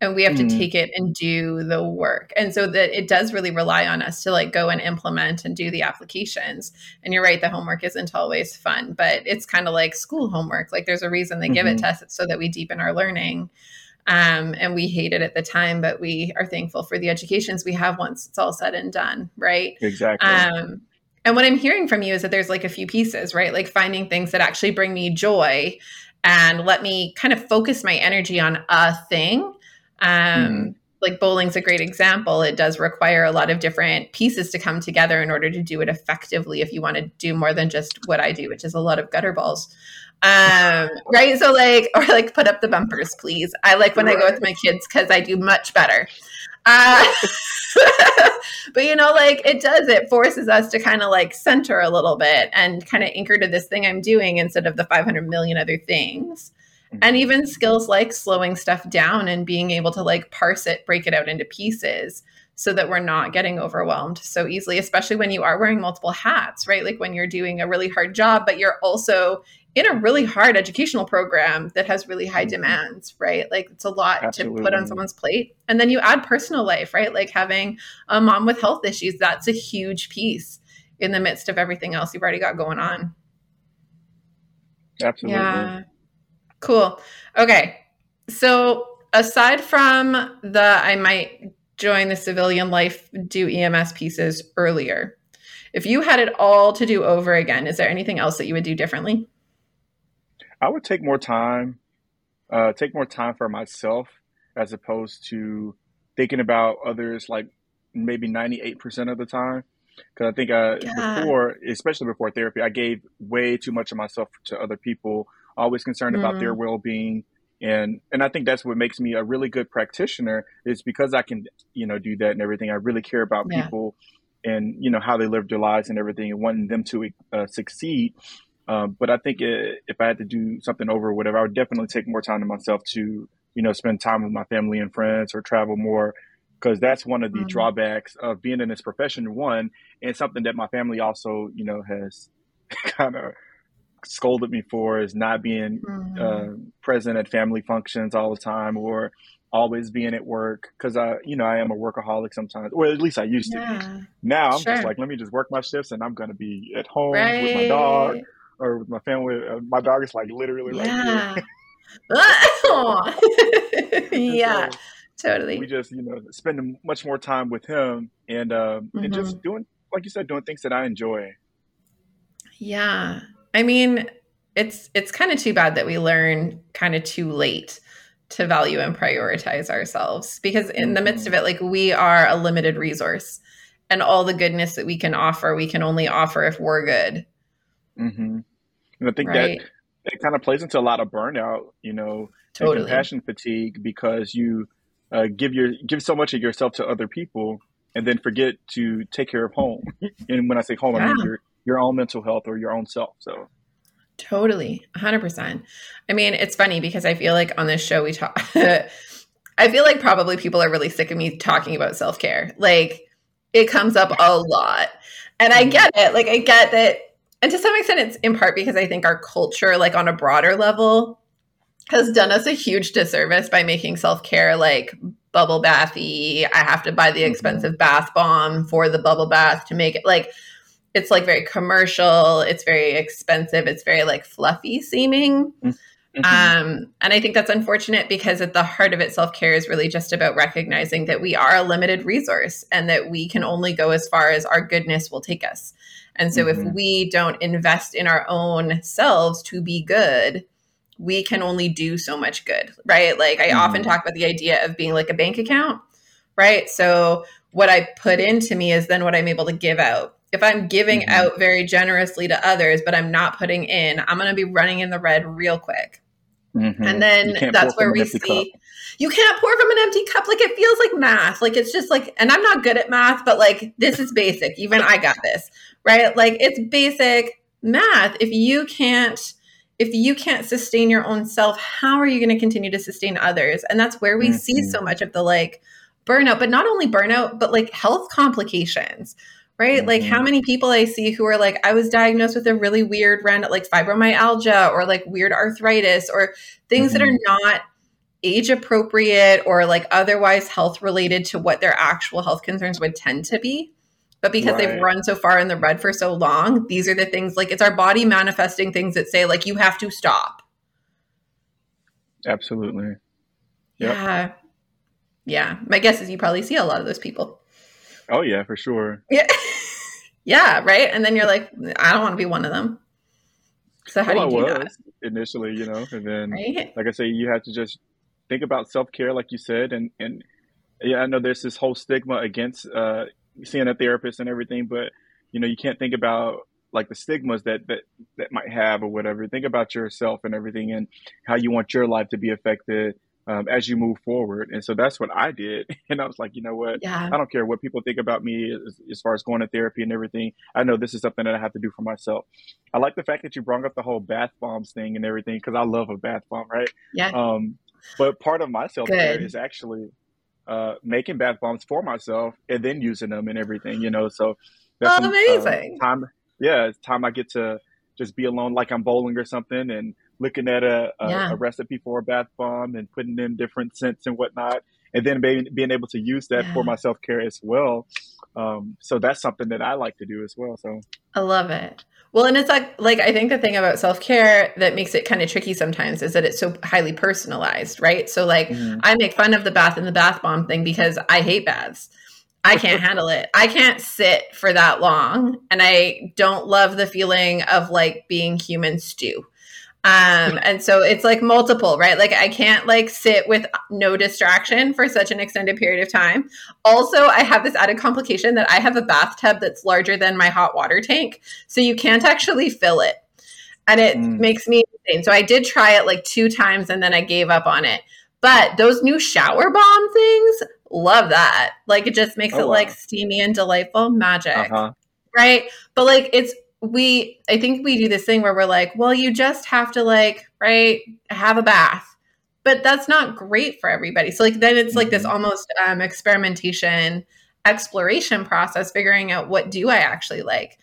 and we have to Mhm. take it and do the work. And so that it does really rely on us to like go and implement and do the applications. And you're right, the homework isn't always fun, but it's kind of like school homework. Like there's a reason they give it Mhm. to us so that we deepen our learning um, and we hate it at the time, but we are thankful for the educations we have once it's all said and done, right? exactly, Um, and what I'm hearing from you is that there's like a few pieces, right? Like finding things that actually bring me joy and let me kind of focus my energy on a thing. Um, Mhm. Like bowling's a great example. It does require a lot of different pieces to come together in order to do it effectively. If you want to do more than just what I do, which is a lot of gutter balls, um, right? So like, or like put up the bumpers, please. I like when I go with my kids because I do much better. Uh, but you know, like it does, it forces us to kind of like center a little bit and kind of anchor to this thing I'm doing instead of the 500 million other things. And even skills like slowing stuff down and being able to like parse it, break it out into pieces so that we're not getting overwhelmed so easily, especially when you are wearing multiple hats, right? Like when you're doing a really hard job, but you're also in a really hard educational program that has really high Mhm. demands, right? Like it's a lot to put on someone's plate. And then you add personal life, right? Like having a mom with health issues, that's a huge piece in the midst of everything else you've already got going on. absolutely. Yeah. Cool. Okay. So aside from the I might join the civilian life, do EMS pieces earlier. If you had it all to do over again, is there anything else that you would do differently? I would take more time, uh, take more time for myself. as opposed to thinking about others like maybe 98% of the time. Because I think uh, yeah. before, especially before therapy, I gave way too much of myself to other people, always concerned mm. about their mm-hmm. well being. And and I think that's what makes me a really good practitioner is because I can you know do that and everything. I really care about yeah. people and you know how they live their lives and everything, and wanting them to uh, succeed. Um, but I think it, if I had to do something over or whatever, I would definitely take more time to myself to you know spend time with my family and friends or travel more because that's one of the mm-hmm. drawbacks of being in this profession one and something that my family also you know has kind of scolded me for is not being mm-hmm. uh, present at family functions all the time or always being at work because I, you know, I am a workaholic sometimes, or at least I used to be. Now I'm sure. just like, let me just work my shifts and I'm going to be at home right. with my dog or with my family. Uh, my dog is like literally yeah. right here. yeah. So, totally. We just, you know, spend much more time with him and um, mm-hmm. and just mm-hmm. doing, like you said, doing things that I enjoy. Yeah, I mean, it's it's kind of too bad that we learn kind of too late to value and prioritize ourselves because in the midst of mm-hmm. it, like we are a limited resource, and all the goodness that we can offer, we can only offer if we're good. Mm-hmm. And I think right? that it kind of plays into a lot of burnout, you know, totally. compassion fatigue because you uh, give your give so much of yourself to other people and then forget to take care of home. and when I say home, yeah. I mean your your own mental health or your own self. So totally, hundred percent. I mean, it's funny because I feel like on this show we talk. I feel like probably people are really sick of me talking about self care. Like it comes up a lot, and I mm-hmm. get it. Like I get that, and to some extent, it's in part because I think our culture, like on a broader level, has done us a huge disservice by making self care like bubble bathy. I have to buy the mm-hmm. expensive bath bomb for the bubble bath to make it like it's like very commercial. It's very expensive. It's very like fluffy seeming. Mm-hmm. Um, and I think that's unfortunate because at the heart of it, self care is really just about recognizing that we are a limited resource and that we can only go as far as our goodness will take us. And so mm-hmm. if we don't invest in our own selves to be good, we can only do so much good, right? Like I mm-hmm. often talk about the idea of being like a bank account, right? So what I put into me is then what I'm able to give out. If I'm giving mm-hmm. out very generously to others, but I'm not putting in, I'm going to be running in the red real quick. Mm-hmm. And then that's where we see cup. you can't pour from an empty cup. Like it feels like math. Like it's just like, and I'm not good at math, but like this is basic. Even I got this, right? Like it's basic math. If you can't, if you can't sustain your own self, how are you going to continue to sustain others? And that's where we mm-hmm. see so much of the like burnout, but not only burnout, but like health complications, right? Mm-hmm. Like how mm-hmm. many people I see who are like, I was diagnosed with a really weird random like fibromyalgia or like weird arthritis or things mm-hmm. that are mm-hmm. not age appropriate or like otherwise health related to what their actual health concerns would tend to be. But because right. they've run so far in the red for so long, these are the things like it's our body manifesting things that say, like, you have to stop. Absolutely. Yep. Yeah. Yeah. My guess is you probably see a lot of those people. Oh, yeah, for sure. Yeah. yeah. Right. And then you're like, I don't want to be one of them. So how well, do you do that? Initially, you know, and then, right? like I say, you have to just think about self care, like you said, and, and, yeah, I know there's this whole stigma against uh, seeing a therapist and everything, but you know, you can't think about like the stigmas that that that might have or whatever. Think about yourself and everything and how you want your life to be affected um, as you move forward. And so that's what I did. And I was like, you know what? Yeah. I don't care what people think about me as, as, far as going to therapy and everything. I know this is something that I have to do for myself. I like the fact that you brought up the whole bath bombs thing and everything because I love a bath bomb, right? Yeah. Um, but part of my self care is actually uh, making bath bombs for myself and then using them and everything, you know. So that's oh, amazing. Uh, time, yeah, it's time I get to just be alone, like I'm bowling or something, and looking at a, a, yeah. a recipe for a bath bomb and putting in different scents and whatnot, and then being, being able to use that yeah. for my self care as well. Um, so that's something that I like to do as well. So I love it. Well, and it's like like I think the thing about self-care that makes it kind of tricky sometimes is that it's so highly personalized, right? So like mm-hmm. I make fun of the bath and the bath bomb thing because I hate baths. I can't handle it. I can't sit for that long and I don't love the feeling of like being human stew. Um, and so it's like multiple, right? Like I can't like sit with no distraction for such an extended period of time. Also, I have this added complication that I have a bathtub that's larger than my hot water tank. So you can't actually fill it. And it mm. makes me insane. So I did try it like two times and then I gave up on it. But those new shower bomb things, love that. Like it just makes oh, it wow. like steamy and delightful magic. Uh-huh. Right. But like it's we I think we do this thing where we're like, well, you just have to like, right, have a bath. But that's not great for everybody. So like then it's like this mm-hmm. almost um, experimentation, exploration process, figuring out what do I actually like.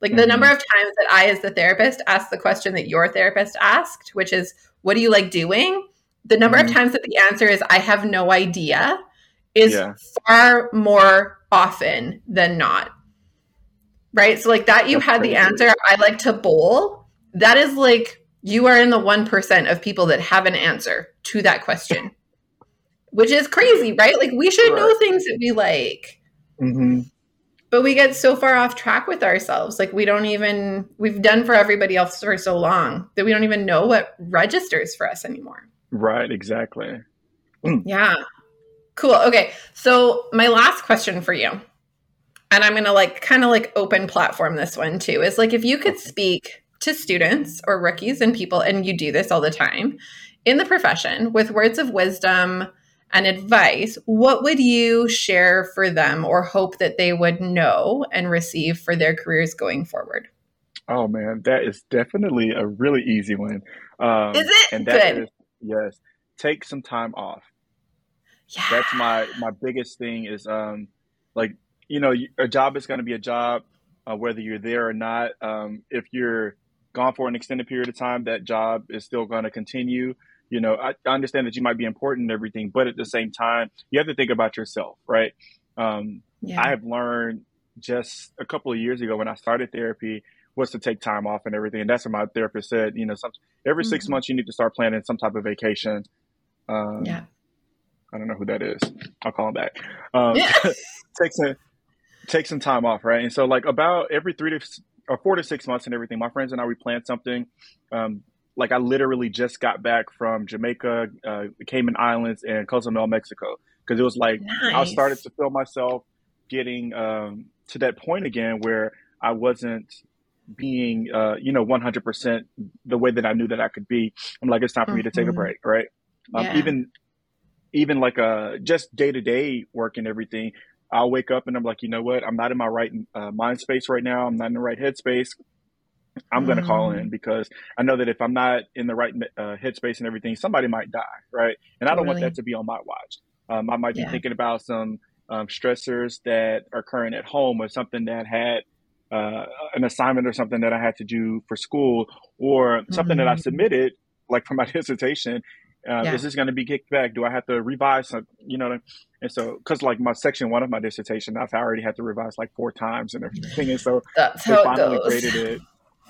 Like the mm-hmm. number of times that I, as the therapist, ask the question that your therapist asked, which is, what do you like doing? The number mm-hmm. of times that the answer is, I have no idea, is yeah. far more often than not right? So like that you That's had the answer. I like to bowl. That is like you are in the 1% of people that have an answer to that question. Which is crazy, right? Like we should right. know things that we like. Mm-hmm. But we get so far off track with ourselves. Like we don't even we've done for everybody else for so long that we don't even know what registers for us anymore. Right, exactly. Mm. Yeah. Cool. Okay. So my last question for you and I'm going to like kind of like open platform this one too is like if you could speak to students or rookies and people, and you do this all the time in the profession with words of wisdom and advice, what would you share for them or hope that they would know and receive for their careers going forward? Oh man, that is definitely a really easy one. Um, is it? And that Good. Is, yes, take some time off. Yeah. That's my my biggest thing is um like you know, a job is going to be a job, uh, whether you're there or not. Um, if you're gone for an extended period of time, that job is still going to continue. You know, I, I, understand that you might be important and everything, but at the same time, you have to think about yourself, right? Um, yeah. I have learned just a couple of years ago when I started therapy was to take time off and everything. And that's what my therapist said. You know, some, every mm-hmm. six months you need to start planning some type of vacation. Um, yeah. I don't know who that is. I'll call him back. Um, yeah. take some take some time off, right? And so like about every three to or four to six months and everything, my friends and I we plan something. Um, like I literally just got back from Jamaica, uh, Cayman Islands, and Cozumel, Mexico, because it was like nice. I started to feel myself getting um, to that point again where I wasn't being, uh, you know, 100% the way that I knew that I could be. I'm like, it's time for mm-hmm. me to take a mm-hmm. break, right? Um, yeah. Even, even like uh, just day to day work and everything. I'll wake up and I'm like, you know what? I'm not in my right uh, mind space right now. I'm not in the right headspace. I'm mm. going to call in because I know that if I'm not in the right uh, headspace and everything, somebody might die, right? And I don't really? want that to be on my watch. Um, I might be yeah. thinking about some um, stressors that are occurring at home or something that had uh, an assignment or something that I had to do for school or something mm-hmm. that I mm-hmm. submitted, like for my dissertation, uh, yeah. Is this going to be kicked back? Do I have to revise? Some, you know, and so because like my section one of my dissertation, I've already had to revise like four times and everything, and so That's they finally graded it.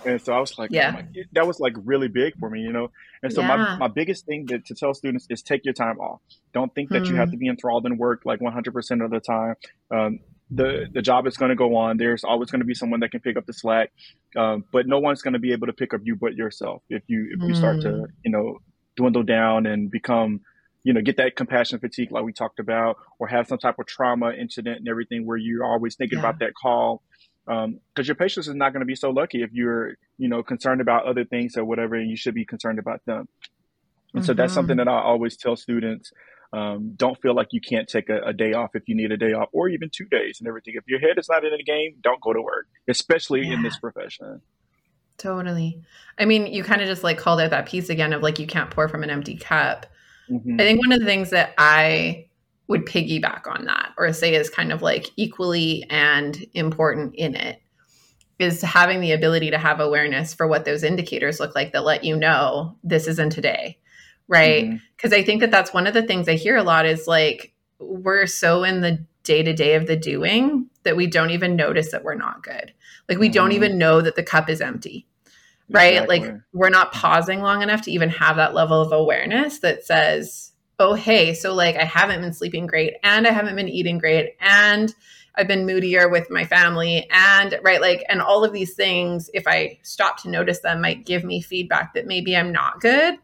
And so I was like, yeah, oh that was like really big for me, you know. And so yeah. my, my biggest thing that, to tell students is take your time off. Don't think that hmm. you have hmm. to be enthralled in work like 100% of the time. Um, the the job is going to go on. There's always going to be someone that can pick up the slack, um, but no one's going to be able to pick up you but yourself if you if you start to hmm. you know dwindle down and become you know, get that compassion fatigue like we talked about, or have some type of trauma incident and everything where you're always thinking yeah. about that call. Because um, your patients is not going to be so lucky if you're, you know, concerned about other things or whatever, and you should be concerned about them. And mm-hmm. so that's something mm-hmm. that I always tell students. Um, don't feel like you can't take a, a, day off if you need a day off, or even two days and everything. If your head is not in the game, don't go to work, especially yeah. in this profession. Totally. I mean, you kind of just like called out that piece again of like you can't pour from an empty cup. Mm-hmm. I think one of the things that I would piggyback on that or say is kind of like equally and important in it is having the ability to have awareness for what those indicators look like that let you know this isn't today. Right. Because mm-hmm. I think that that's one of the things I hear a lot is like we're so in the day to day of the doing that we don't even notice that we're not good. Like we mm-hmm. don't even know that the cup is empty right? Exactly. Like we're not pausing long enough to even have that level of awareness that says, oh, hey, so like I haven't been sleeping great and I haven't been eating great and I've been moodier with my family and right like and all of these things if I stop to notice them might give me feedback that maybe I'm not good.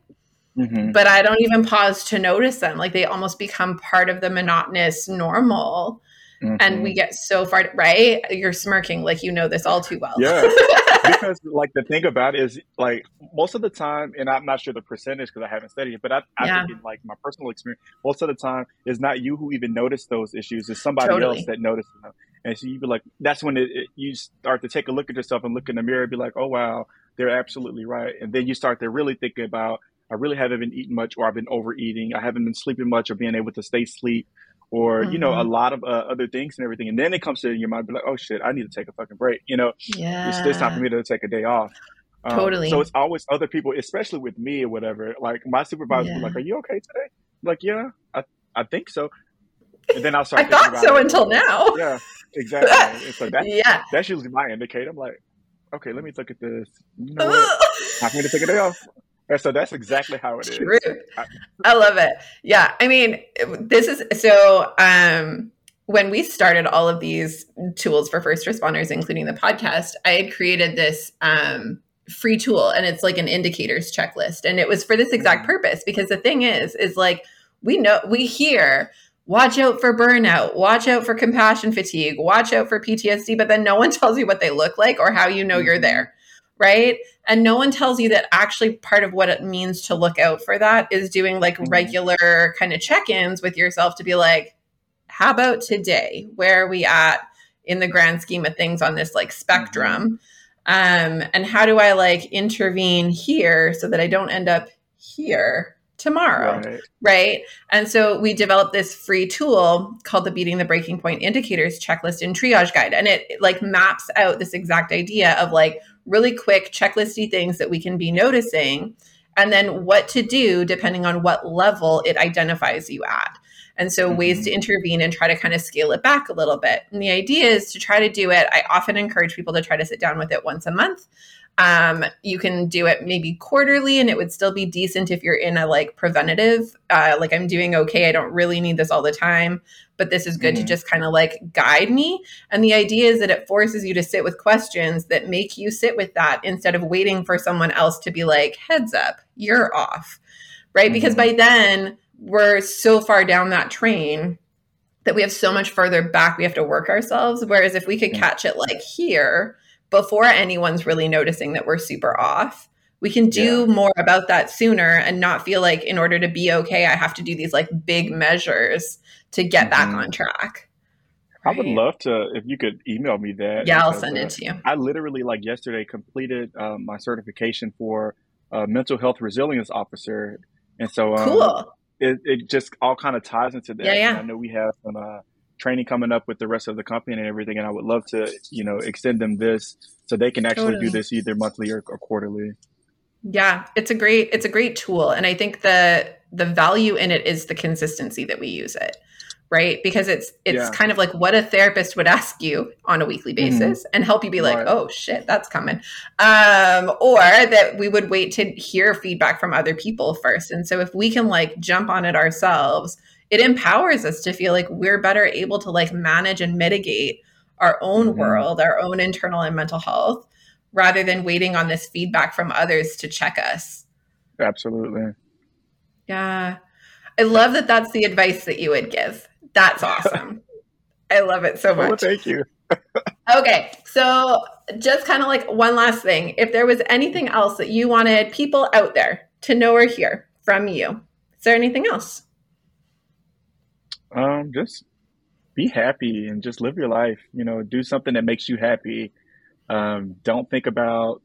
Mm-hmm. But I don't even pause to notice them. Like they almost become part of the monotonous normal. Mm-hmm. And we get so far right. You're smirking like you know this all too well. Yeah. because like the thing about it is like most of the time, and I'm not sure the percentage because I haven't studied it, but I, I yeah. think in like my personal experience, most of the time it's not you who even notice those issues. It's somebody totally. else that notices them. And so you be like, that's when it, it, you start to take a look at yourself and look in the mirror and be like, oh wow, they're absolutely right. And then you start to really think about, I really haven't been eating much, or I've been overeating. I haven't been sleeping much, or being able to stay asleep, or mm-hmm. you know, a mm-hmm. lot of uh, other things and everything. And then it comes to your mind, be like, oh shit, I need to take a fucking break. You know, yeah. it's, it's time for me to take a day off. Um, totally. So it's always other people, especially with me or whatever. Like my supervisor yeah. like, "Are you okay today?" I'm like, yeah, I I think so. And then I'll start. I thought so it. until now. Yeah, exactly. so that, yeah, that's usually my indicator. I'm like, okay, let me look at this. You know what? Time for me to take a day off. And so that's exactly how it True. is. I, I love it. Yeah. I mean, this is so um when we started all of these tools for first responders, including the podcast, I had created this um free tool and it's like an indicators checklist. And it was for this exact mm-hmm. purpose because the thing is, is like we know we hear watch out for burnout, watch out for compassion fatigue, watch out for PTSD, but then no one tells you what they look like or how you know you're mm-hmm. there right? And no one tells you that actually part of what it means to look out for that is doing like mm-hmm. regular kind of check ins with yourself to be like, how about today? Where are we at in the grand scheme of things on this like spectrum? Mm-hmm. Um, and how do I like intervene here so that I don't end up here? tomorrow right. right. and so we developed this free tool called the beating the breaking point indicators checklist and triage guide and it, it like maps out this exact idea of like really quick checklisty things that we can be noticing, and then what to do depending on what level it identifies you at. And so, mm-hmm. ways to intervene and try to kind of scale it back a little bit. And the idea is to try to do it. I often encourage people to try to sit down with it once a month um, you can do it maybe quarterly and it would still be decent if you're in a like preventative, uh, like I'm doing okay. I don't really need this all the time, but this is good mm-hmm. to just kind of like guide me. And the idea is that it forces you to sit with questions that make you sit with that instead of waiting for someone else to be like, heads up, you're off. Right. Mm-hmm. Because by then we're so far down that train that we have so much further back we have to work ourselves. Whereas if we could catch it like here, before anyone's really noticing that we're super off. We can do yeah. more about that sooner and not feel like in order to be okay, I have to do these like big measures to get mm-hmm. back on track. Right? I would love to if you could email me that. Yeah, I'll send uh, it to you. I literally like yesterday completed um, my certification for a mental health resilience officer, and so um, cool. It, it just all kind of ties into that. Yeah, yeah. I know we have some uh, training coming up with the rest of the company and everything. And I would love to, you know, extend them this so they can actually totally. do this either monthly or, or, quarterly. Yeah, it's a great it's a great tool, and I think the the value in it is the consistency that we use it right because it's it's yeah. kind of like what a therapist would ask you on a weekly mm-hmm. basis mm-hmm. and help you be like oh shit that's coming um or that we would wait to hear feedback from other people first and so if we can like jump on it ourselves it empowers us to feel like we're better able to like manage and mitigate our own mm-hmm. world, our own internal and mental health, rather than waiting on this feedback from others to check us. Absolutely. Yeah. I love that that's the advice that you would give. That's awesome. I love it so much. Well, thank you. okay. So, just kind of like one last thing. If there was anything else that you wanted people out there to know or hear from you, is there anything else? Um, just be happy and just live your life. You know, do something that makes you happy. Um, don't think about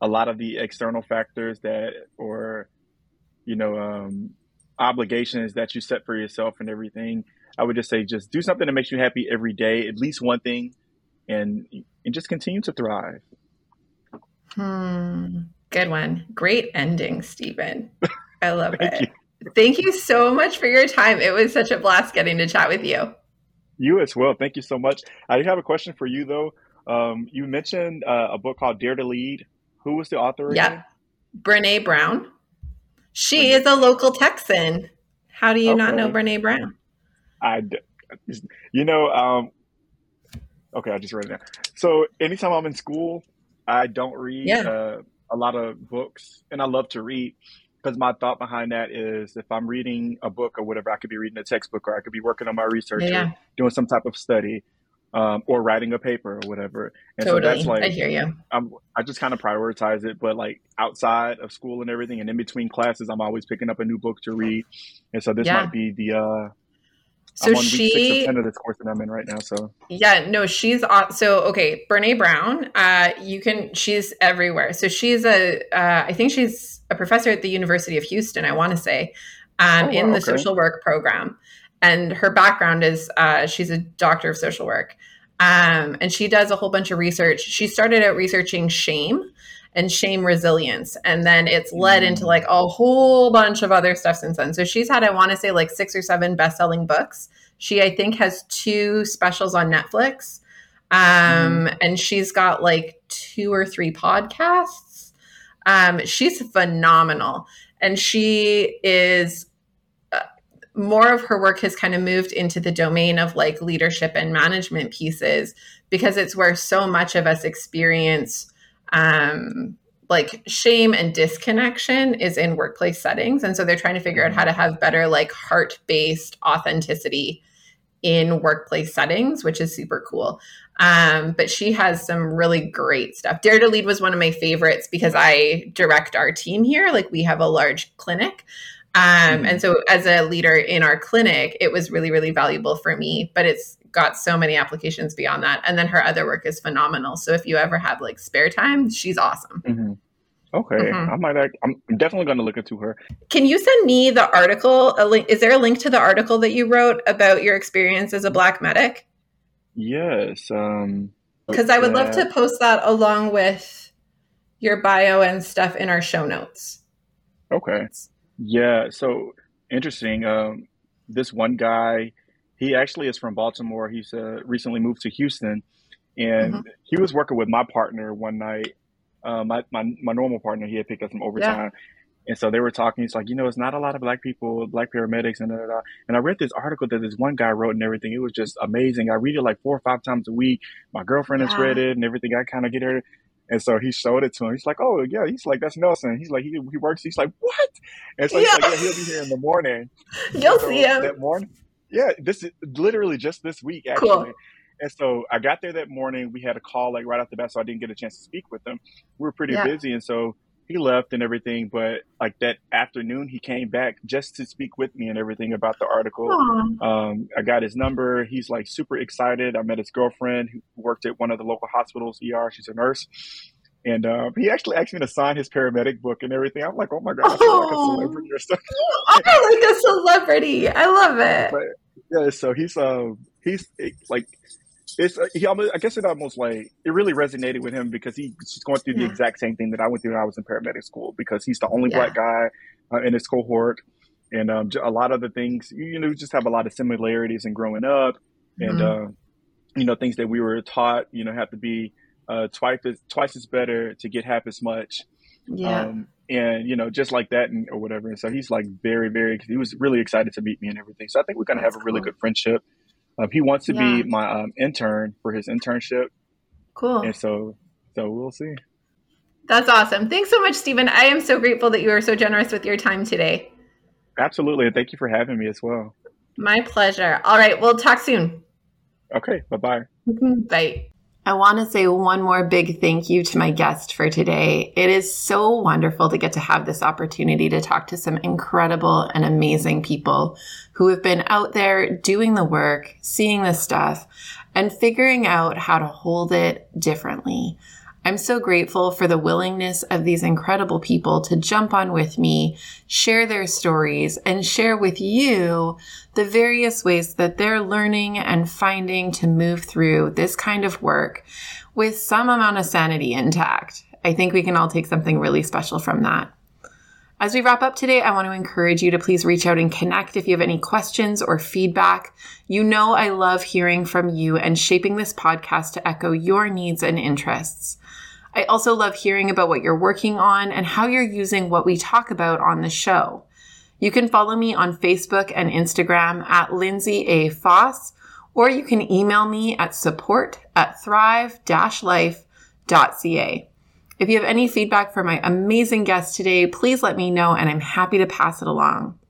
a lot of the external factors that, or you know, um, obligations that you set for yourself and everything. I would just say, just do something that makes you happy every day, at least one thing, and and just continue to thrive. Hmm. Good one. Great ending, Stephen. I love it. You. Thank you so much for your time. It was such a blast getting to chat with you. You as well. Thank you so much. I do have a question for you, though. Um, you mentioned uh, a book called Dare to Lead. Who was the author? Yeah, again? Brene Brown. She Brene. is a local Texan. How do you okay. not know Brene Brown? I, you know, um, Okay, I just read it now. So anytime I'm in school, I don't read Yeah. uh, a lot of books, and I love to read because my thought behind that is if I'm reading a book or whatever, I could be reading a textbook or I could be working on my research Yeah, or doing some type of study um, or writing a paper or whatever. And so totally. that's I hear you. I'm, I just kind of prioritize it. But like outside of school and everything, and in between classes, I'm always picking up a new book to read. And so this Yeah. might be the uh, So I'm on week six of she ten of this course that I'm in right now. So Yeah, no, she's aw- so okay. Brene Brown, uh, you can. She's everywhere. So she's a. Uh, I think she's a professor at the University of Houston. I want to say, um, oh in the okay, social work program, and her background is uh, she's a doctor of social work, um, and she does a whole bunch of research. She started out researching shame and shame resilience, and then it's led into mm, like a whole bunch of other stuff since then. So she's had, I want to say, like six or seven best-selling books. She, I think, has two specials on Netflix. mm, Um, and she's got like two or three podcasts. Um, she's phenomenal. And she is uh, more of her work has kind of moved into the domain of like leadership and management pieces because it's where so much of us experience um, like shame and disconnection is in workplace settings. And so they're trying to figure out how to have better like heart based authenticity in workplace settings, which is super cool. Um, but she has some really great stuff. Dare to Lead was one of my favorites because I direct our team here. Like we have a large clinic. Um, and mhm, so as a leader in our clinic, it was really, really valuable for me, but it's got so many applications beyond that. And then her other work is phenomenal. So if you ever have like spare time, she's awesome. mhm. Okay, Mhm. I might. Act, I'm I'm definitely going to look into her. Can you send me the article? A link, is there a link to the article that you wrote about your experience as a Black medic? Yes. Um. Because I would love to post that along with your bio and stuff in our show notes. Okay. Yeah. So interesting. Um. This one guy, he actually is from Baltimore. He's uh, recently moved to Houston, and he was working with my partner one night. Uh, my my my normal partner. He had picked up some Yeah. overtime. And so they were talking. He's like, you know, it's not a lot of black people, black paramedics, and da, da, da. And I read this article that this one guy wrote and everything. It was just amazing. I read it like four or five times a week. My girlfriend has read it and everything. I kind of get her. And so he showed it to him. He's like, oh, yeah. He's like, that's Nelson. He's like, he, he works. He's like, what? And so he's like, Yeah. yeah, he'll be here in the morning. You'll And see him. that morning, yeah, this is literally just this week, Cool. actually. And so I got there that morning. We had a call like right off the bat, so I didn't get a chance to speak with him. We were pretty Yeah. busy, and so he left and everything. But like that afternoon, he came back just to speak with me and everything about the article. Um, I got his number. He's like super excited. I met his girlfriend who worked at one of the local hospitals, ER. She's a nurse. And uh, he actually asked me to sign his paramedic book and everything. I'm like, oh my God, I feel like a Oh, celebrity or something. you are like a celebrity. I love it. But yeah, so he's um he's like it's uh, he almost I guess it almost like it really resonated with him because he's going through the exact same thing that I went through when I was in paramedic school because he's the only Yeah. black guy uh, in his cohort and um a lot of the things you know just have a lot of similarities in growing up and hmm uh, you know things that we were taught you know have to be uh, twice as twice as better to get half as much Yeah. um, and you know just like that and or whatever and so he's like very very he was really excited to meet me and everything so i think we're going to have a really cool. good friendship um, he wants to Yeah. be my um, intern for his internship Cool. and so so we'll see That's awesome. Thanks so much, Stephen. I am so grateful that you are so generous with your time today. absolutely and thank you for having me as well My pleasure. All right. We'll talk soon. okay bye-bye Bye. I want to say one more big thank you to my guest for today. It is so wonderful to get to have this opportunity to talk to some incredible and amazing people who have been out there doing the work, seeing the stuff, and figuring out how to hold it differently. I'm so grateful for the willingness of these incredible people to jump on with me, share their stories, and share with you the various ways that they're learning and finding to move through this kind of work with some amount of sanity intact. I think we can all take something really special from that. As we wrap up today, I want to encourage you to please reach out and connect if you have any questions or feedback. You know, I love hearing from you and shaping this podcast to echo your needs and interests. I also love hearing about what you're working on and how you're using what we talk about on the show. You can follow me on Facebook and Instagram at Lindsay A. Foss or you can email me at support at thrive-life.ca. If you have any feedback for my amazing guest today, please let me know and I'm happy to pass it along.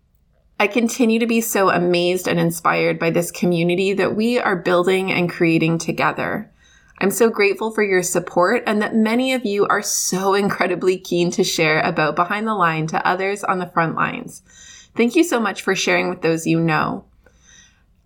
I continue to be so amazed and inspired by this community that we are building and creating together. I'm so grateful for your support and that many of you are so incredibly keen to share about Behind the Line to others on the front lines. Thank you so much for sharing with those you know.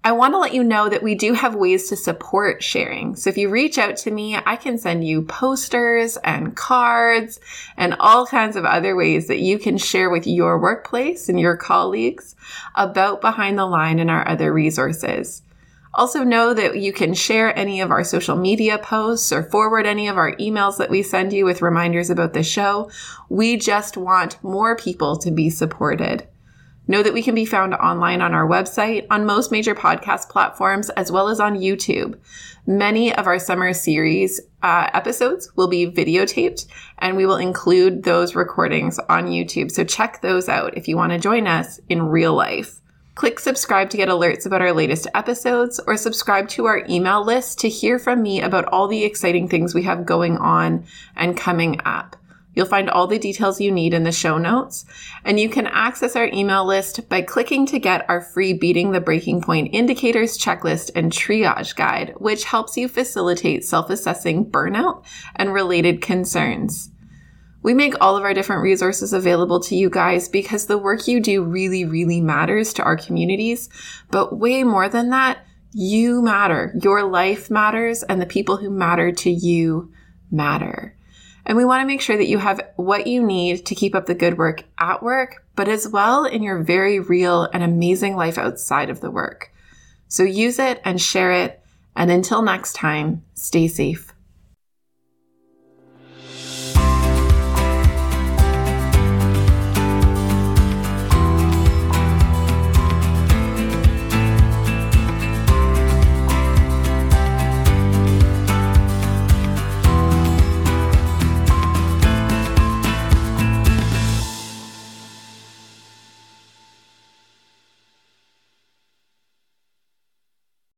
I want to let you know that we do have ways to support sharing. So if you reach out to me, I can send you posters and cards and all kinds of other ways that you can share with your workplace and your colleagues about Behind the Line and our other resources. Also know that you can share any of our social media posts or forward any of our emails that we send you with reminders about the show. We just want more people to be supported. Know that we can be found online on our website, on most major podcast platforms, as well as on YouTube. Many of our summer series uh, episodes will be videotaped, and we will include those recordings on YouTube. So check those out if you want to join us in real life. Click subscribe to get alerts about our latest episodes, or subscribe to our email list to hear from me about all the exciting things we have going on and coming up. You'll find all the details you need in the show notes, and you can access our email list by clicking to get our free Beating the Breaking Point Indicators Checklist and Triage Guide, which helps you facilitate self assessing burnout and related concerns. We make all of our different resources available to you guys because the work you do really, really matters to our communities. But way more than that, you matter. Your life matters, and the people who matter to you matter. And we want to make sure that you have what you need to keep up the good work at work, but as well in your very real and amazing life outside of the work. So use it and share it. And until next time, stay safe.